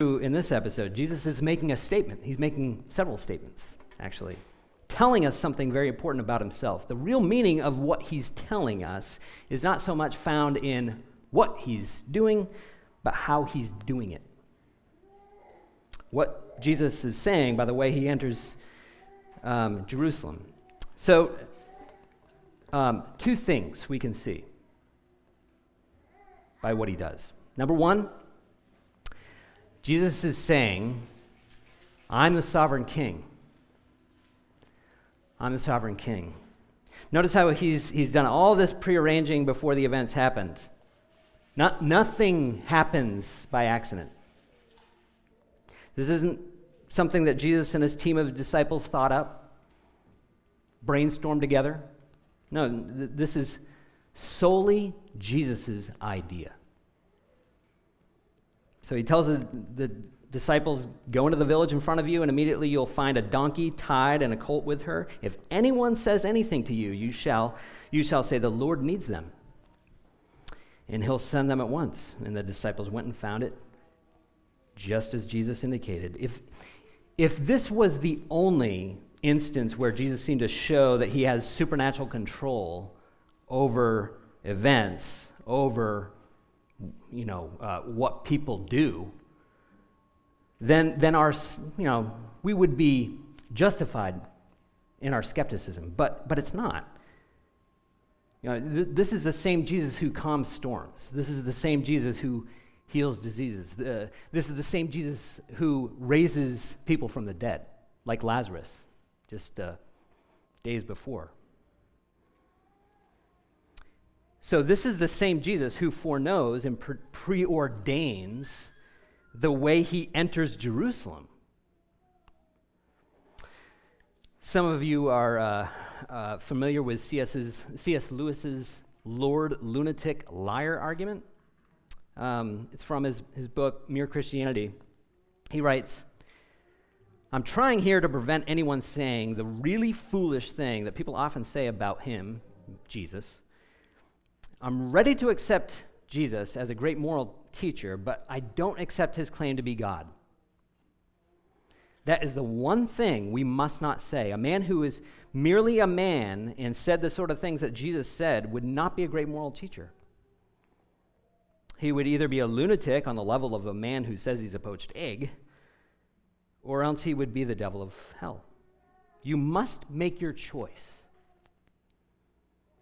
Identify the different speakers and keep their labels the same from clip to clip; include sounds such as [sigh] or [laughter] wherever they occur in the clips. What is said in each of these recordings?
Speaker 1: In this episode, Jesus is making a statement. He's making several statements, actually, telling us something very important about himself. The real meaning of what he's telling us is not so much found in what he's doing, but how he's doing it. What Jesus is saying by the way he enters um, Jerusalem. So, um, two things we can see by what he does. Number one, Jesus is saying, I'm the sovereign king. I'm the sovereign king. Notice how he's, he's done all this prearranging before the events happened. Not, nothing happens by accident. This isn't something that Jesus and his team of disciples thought up, brainstormed together. No, th- this is solely Jesus' idea. So he tells the disciples, Go into the village in front of you, and immediately you'll find a donkey tied and a colt with her. If anyone says anything to you, you shall, you shall say, The Lord needs them. And he'll send them at once. And the disciples went and found it, just as Jesus indicated. If, if this was the only instance where Jesus seemed to show that he has supernatural control over events, over you know, uh, what people do, then, then our, you know, we would be justified in our skepticism. But, but it's not. You know, th- this is the same Jesus who calms storms. This is the same Jesus who heals diseases. Uh, this is the same Jesus who raises people from the dead, like Lazarus, just uh, days before. So, this is the same Jesus who foreknows and preordains the way he enters Jerusalem. Some of you are uh, uh, familiar with C.S. Lewis's Lord Lunatic Liar argument. Um, it's from his, his book, Mere Christianity. He writes, I'm trying here to prevent anyone saying the really foolish thing that people often say about him, Jesus I'm ready to accept Jesus as a great moral teacher, but I don't accept his claim to be God. That is the one thing we must not say. A man who is merely a man and said the sort of things that Jesus said would not be a great moral teacher. He would either be a lunatic on the level of a man who says he's a poached egg, or else he would be the devil of hell. You must make your choice.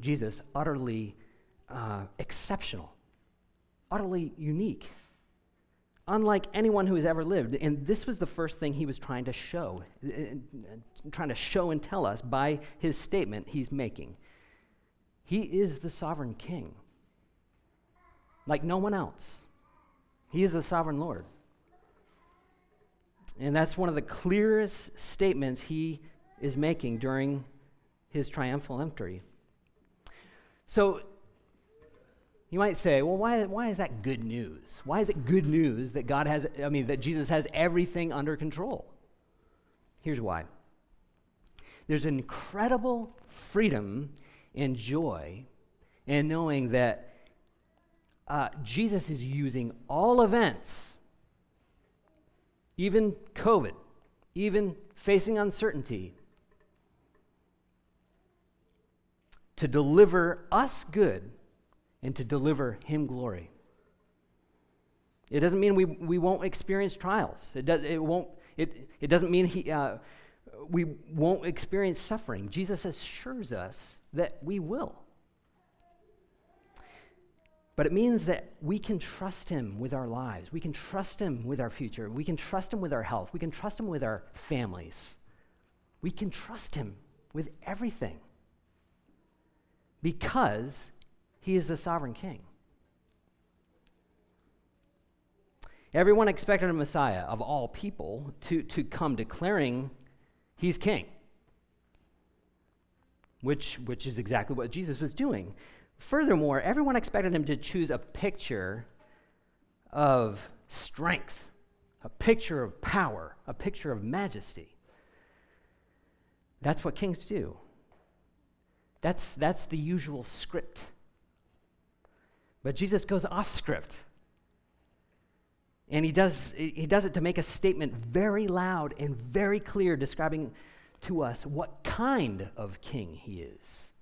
Speaker 1: Jesus utterly uh, exceptional, utterly unique, unlike anyone who has ever lived. And this was the first thing he was trying to show, trying to show and tell us by his statement he's making. He is the sovereign king, like no one else. He is the sovereign Lord. And that's one of the clearest statements he is making during his triumphal entry. So you might say, well, why, why is that good news? Why is it good news that God has, I mean, that Jesus has everything under control? Here's why there's incredible freedom and joy in knowing that uh, Jesus is using all events, even COVID, even facing uncertainty, to deliver us good and to deliver him glory. It doesn't mean we, we won't experience trials. It, does, it, won't, it, it doesn't mean he, uh, we won't experience suffering. Jesus assures us that we will. But it means that we can trust him with our lives. We can trust him with our future. We can trust him with our health. We can trust him with our families. We can trust him with everything because he is the sovereign king. Everyone expected a Messiah of all people to, to come declaring he's king, which, which is exactly what Jesus was doing. Furthermore, everyone expected him to choose a picture of strength, a picture of power, a picture of majesty. That's what kings do. That's, that's the usual script. But Jesus goes off script. And he does, he does it to make a statement very loud and very clear, describing to us what kind of king he is.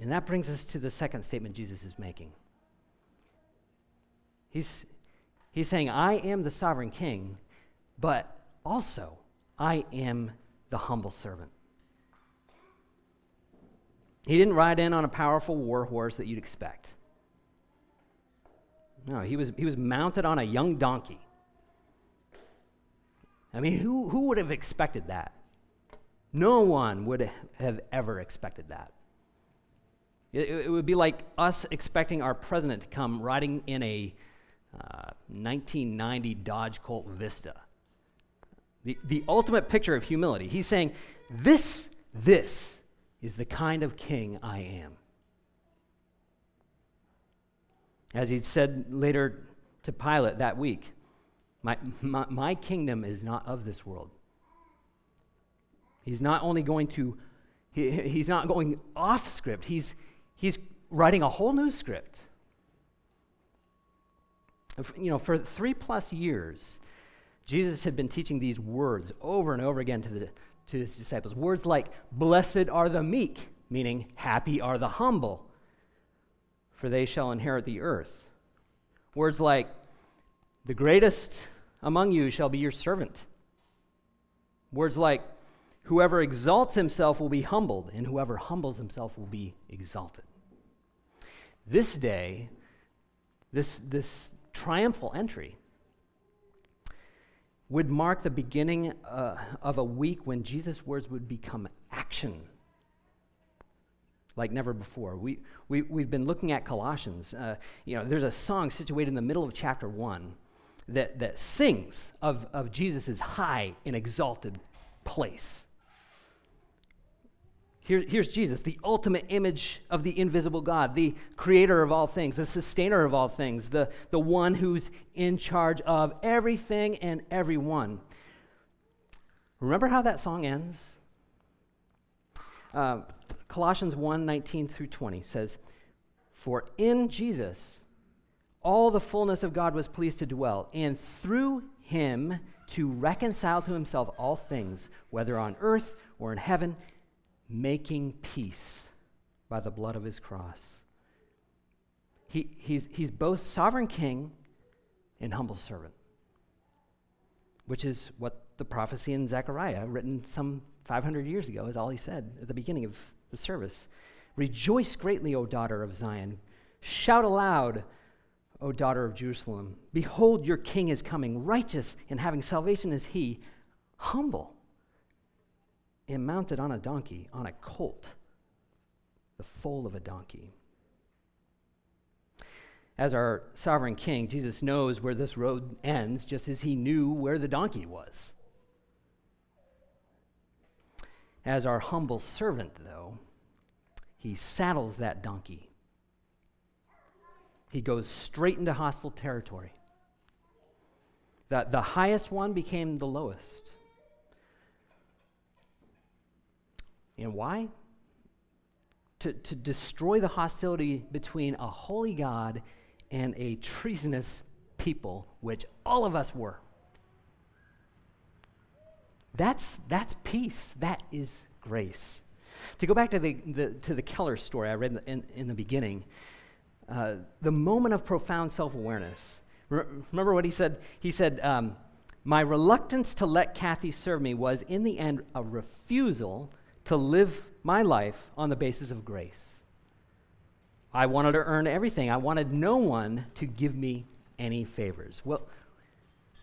Speaker 1: And that brings us to the second statement Jesus is making. He's, he's saying, I am the sovereign king, but also I am the humble servant. He didn't ride in on a powerful war horse that you'd expect. No, he was, he was mounted on a young donkey. I mean, who, who would have expected that? No one would have ever expected that. It, it would be like us expecting our president to come riding in a uh, 1990 Dodge Colt Vista. The, the ultimate picture of humility. He's saying, This, this is the kind of king I am. As he'd said later to Pilate that week, my, my, my, kingdom is not of this world. He's not only going to, he, he's not going off script, he's, he's writing a whole new script. You know, for three plus years, Jesus had been teaching these words over and over again to, the, to his disciples. Words like, Blessed are the meek, meaning happy are the humble for they shall inherit the earth. Words like, the greatest among you shall be your servant. Words like, whoever exalts himself will be humbled, and whoever humbles himself will be exalted. This day, this, this triumphal entry, would mark the beginning uh, of a week when Jesus' words would become action like never before. We, we, we've been looking at Colossians. Uh, you know, there's a song situated in the middle of chapter 1 that, that sings of, of Jesus' high and exalted place. Here, here's Jesus, the ultimate image of the invisible God, the creator of all things, the sustainer of all things, the, the one who's in charge of everything and everyone. Remember how that song ends? Uh, Colossians 1 19 through 20 says, For in Jesus all the fullness of God was pleased to dwell, and through him to reconcile to himself all things, whether on earth or in heaven, making peace by the blood of his cross. He, he's, he's both sovereign king and humble servant, which is what the prophecy in Zechariah, written some 500 years ago, is all he said at the beginning of the service. Rejoice greatly, O daughter of Zion. Shout aloud, O daughter of Jerusalem. Behold, your king is coming, righteous and having salvation is he, humble and mounted on a donkey, on a colt, the foal of a donkey. As our sovereign king, Jesus knows where this road ends, just as he knew where the donkey was. As our humble servant, though, he saddles that donkey. He goes straight into hostile territory. The, the highest one became the lowest. And why? To, to destroy the hostility between a holy God and a treasonous people, which all of us were. That's, that's peace. That is grace. To go back to the, the to the Keller story I read in the, in, in the beginning, uh, the moment of profound self awareness. Re- remember what he said? He said, um, My reluctance to let Kathy serve me was, in the end, a refusal to live my life on the basis of grace. I wanted to earn everything, I wanted no one to give me any favors. Well,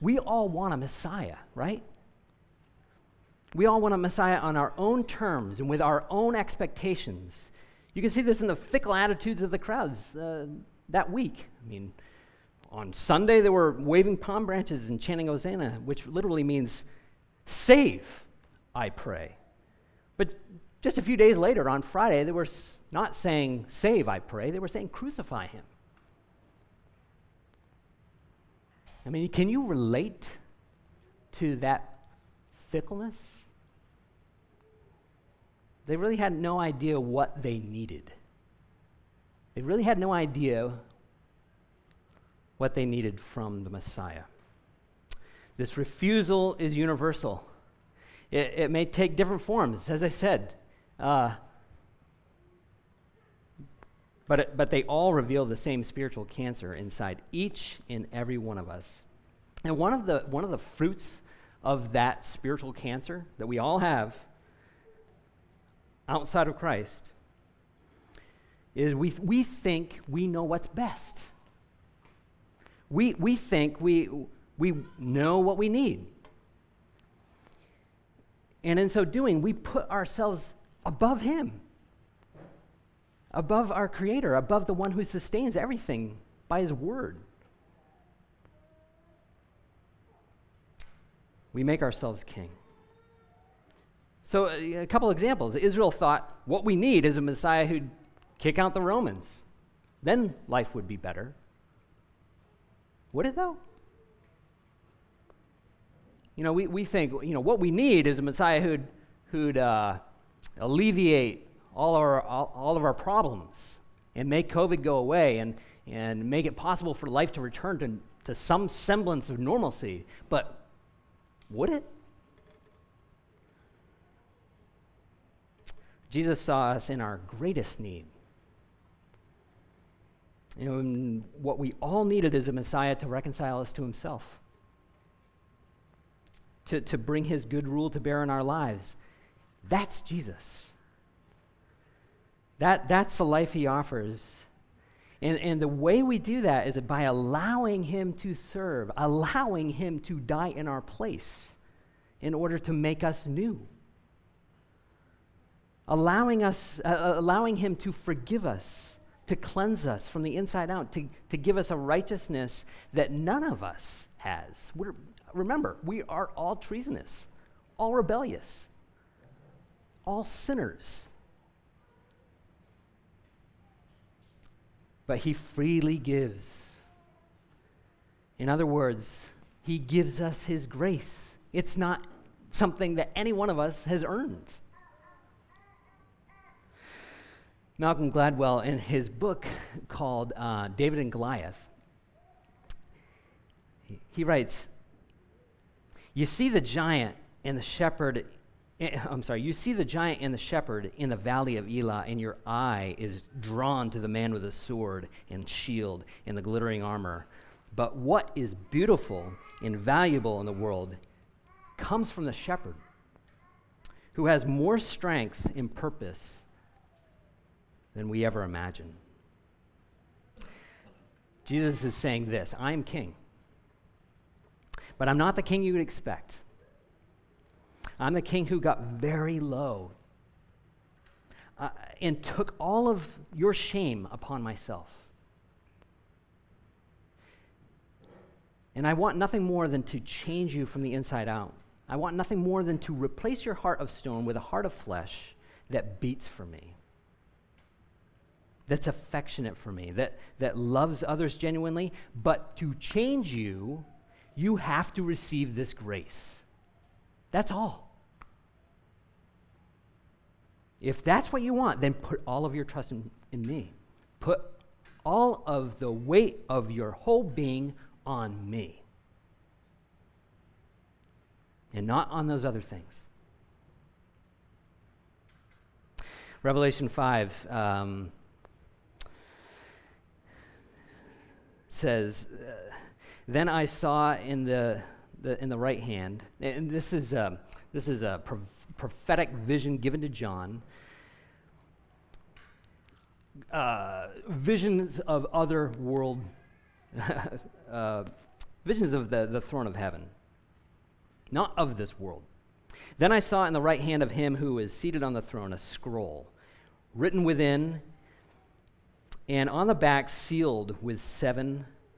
Speaker 1: we all want a Messiah, right? We all want a Messiah on our own terms and with our own expectations. You can see this in the fickle attitudes of the crowds uh, that week. I mean, on Sunday, they were waving palm branches and chanting Hosanna, which literally means save, I pray. But just a few days later, on Friday, they were not saying save, I pray, they were saying crucify him. I mean, can you relate to that fickleness? They really had no idea what they needed. They really had no idea what they needed from the Messiah. This refusal is universal. It, it may take different forms, as I said. Uh, but, it, but they all reveal the same spiritual cancer inside each and every one of us. And one of the, one of the fruits of that spiritual cancer that we all have outside of Christ is we, we think we know what's best we, we think we, we know what we need. And in so doing, we put ourselves above Him, above our Creator, above the one who sustains everything by His Word. We make ourselves king. So, uh, a couple examples. Israel thought what we need is a Messiah who'd kick out the Romans. Then life would be better. Would it though? You know, we, we think, you know, what we need is a Messiah who'd, who'd uh, alleviate all, our, all, all of our problems and make COVID go away and, and make it possible for life to return to, to some semblance of normalcy. But would it? Jesus saw us in our greatest need. And what we all needed is a Messiah to reconcile us to himself, to, to bring his good rule to bear in our lives. That's Jesus. That, that's the life he offers. And, and the way we do that is by allowing him to serve, allowing him to die in our place in order to make us new. Allowing, us, uh, allowing him to forgive us to cleanse us from the inside out, to, to give us a righteousness that none of us has. We're, remember, we are all treasonous, all rebellious, all sinners. But he freely gives. In other words, he gives us his grace. It's not something that any one of us has earned. Malcolm Gladwell, in his book called uh, David and Goliath, he, he writes, You see the giant and the shepherd eh, I'm sorry, you see the giant and the shepherd in the valley of Elah, and your eye is drawn to the man with the sword and shield and the glittering armor. But what is beautiful and valuable in the world comes from the shepherd, who has more strength and purpose than we ever imagined. Jesus is saying this I am king, but I'm not the king you would expect. I'm the king who got very low uh, and took all of your shame upon myself. And I want nothing more than to change you from the inside out. I want nothing more than to replace your heart of stone with a heart of flesh that beats for me that's affectionate for me, that, that loves others genuinely. But to change you, you have to receive this grace. That's all. If that's what you want, then put all of your trust in, in me. Put all of the weight of your whole being on me and not on those other things. Revelation 5. Um, says, uh, Then I saw in the, the, in the right hand, and this is, a, um, this is a pro- prophetic vision given to John. Uh, visions of other world, [laughs] uh, visions of the, the throne of heaven, not of this world. Then I saw in the right hand of him who is seated on the throne a scroll written within and on the back sealed with seven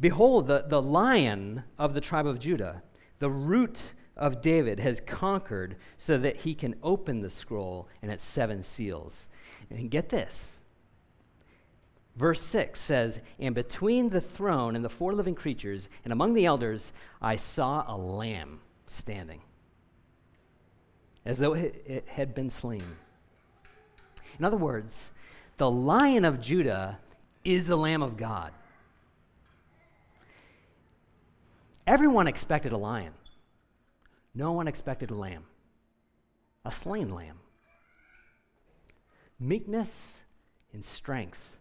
Speaker 1: Behold, the, the lion of the tribe of Judah, the root of David, has conquered so that he can open the scroll and its seven seals. And get this. Verse 6 says, And between the throne and the four living creatures, and among the elders, I saw a lamb standing, as though it had been slain. In other words, the lion of Judah is the Lamb of God. Everyone expected a lion. No one expected a lamb, a slain lamb. Meekness and strength,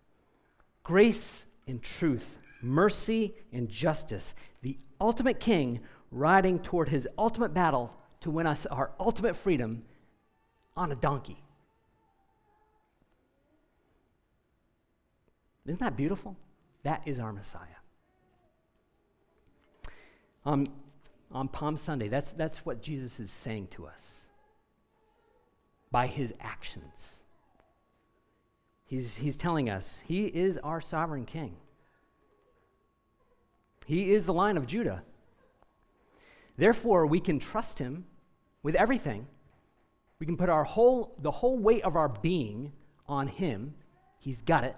Speaker 1: grace and truth, mercy and justice. The ultimate king riding toward his ultimate battle to win us our ultimate freedom on a donkey. Isn't that beautiful? That is our Messiah. Um, on Palm Sunday, that's, that's what Jesus is saying to us by his actions. He's, he's telling us he is our sovereign king. He is the Lion of Judah. Therefore, we can trust him with everything. We can put our whole, the whole weight of our being on him. He's got it.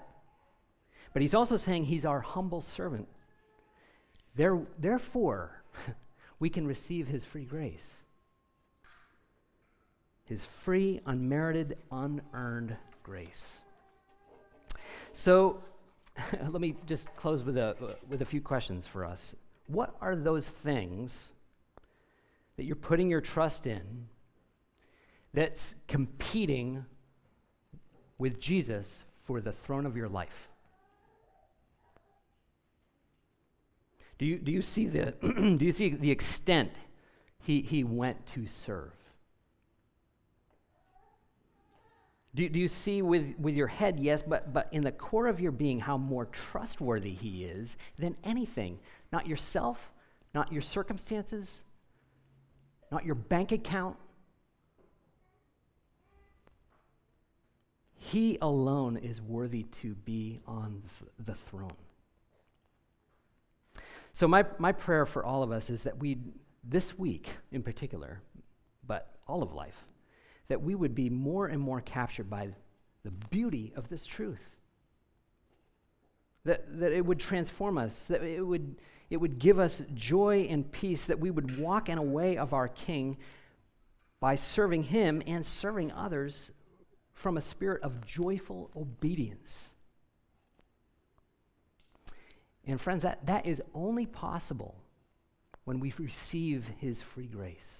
Speaker 1: But he's also saying he's our humble servant. There, therefore, [laughs] we can receive his free grace. His free, unmerited, unearned grace. So, [laughs] let me just close with a, with a few questions for us. What are those things that you're putting your trust in that's competing with Jesus for the throne of your life? Do you, do you see the [clears throat] do you see the extent he, he went to serve? Do, do you see with, with your head, yes, but, but in the core of your being how more trustworthy he is than anything? Not yourself, not your circumstances, not your bank account. He alone is worthy to be on the throne. So, my, my prayer for all of us is that we, this week in particular, but all of life, that we would be more and more captured by the beauty of this truth. That, that it would transform us, that it would, it would give us joy and peace, that we would walk in a way of our King by serving Him and serving others from a spirit of joyful obedience. And friends, that, that is only possible when we receive his free grace.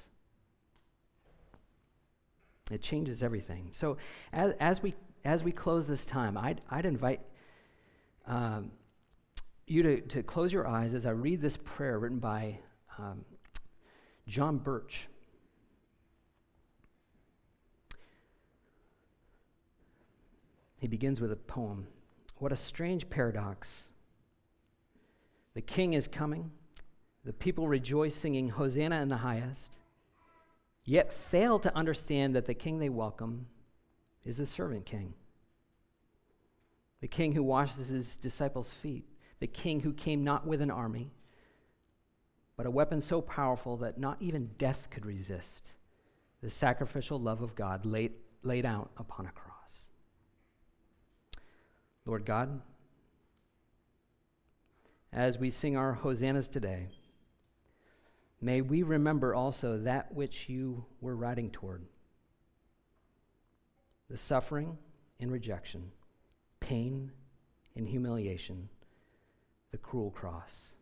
Speaker 1: It changes everything. So as, as, we, as we close this time, I'd, I'd invite um, you to, to close your eyes as I read this prayer written by um, John Birch. He begins with a poem. What a strange paradox the king is coming. The people rejoice, singing, Hosanna in the highest, yet fail to understand that the king they welcome is the servant king. The king who washes his disciples' feet, the king who came not with an army, but a weapon so powerful that not even death could resist the sacrificial love of God laid, laid out upon a cross. Lord God, as we sing our hosannas today, may we remember also that which you were riding toward the suffering and rejection, pain and humiliation, the cruel cross.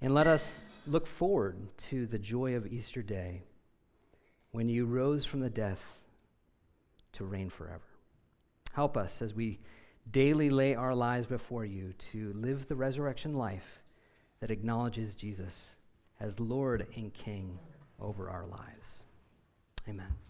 Speaker 1: And let us look forward to the joy of Easter Day when you rose from the death to reign forever. Help us as we daily lay our lives before you to live the resurrection life that acknowledges Jesus as Lord and King over our lives. Amen.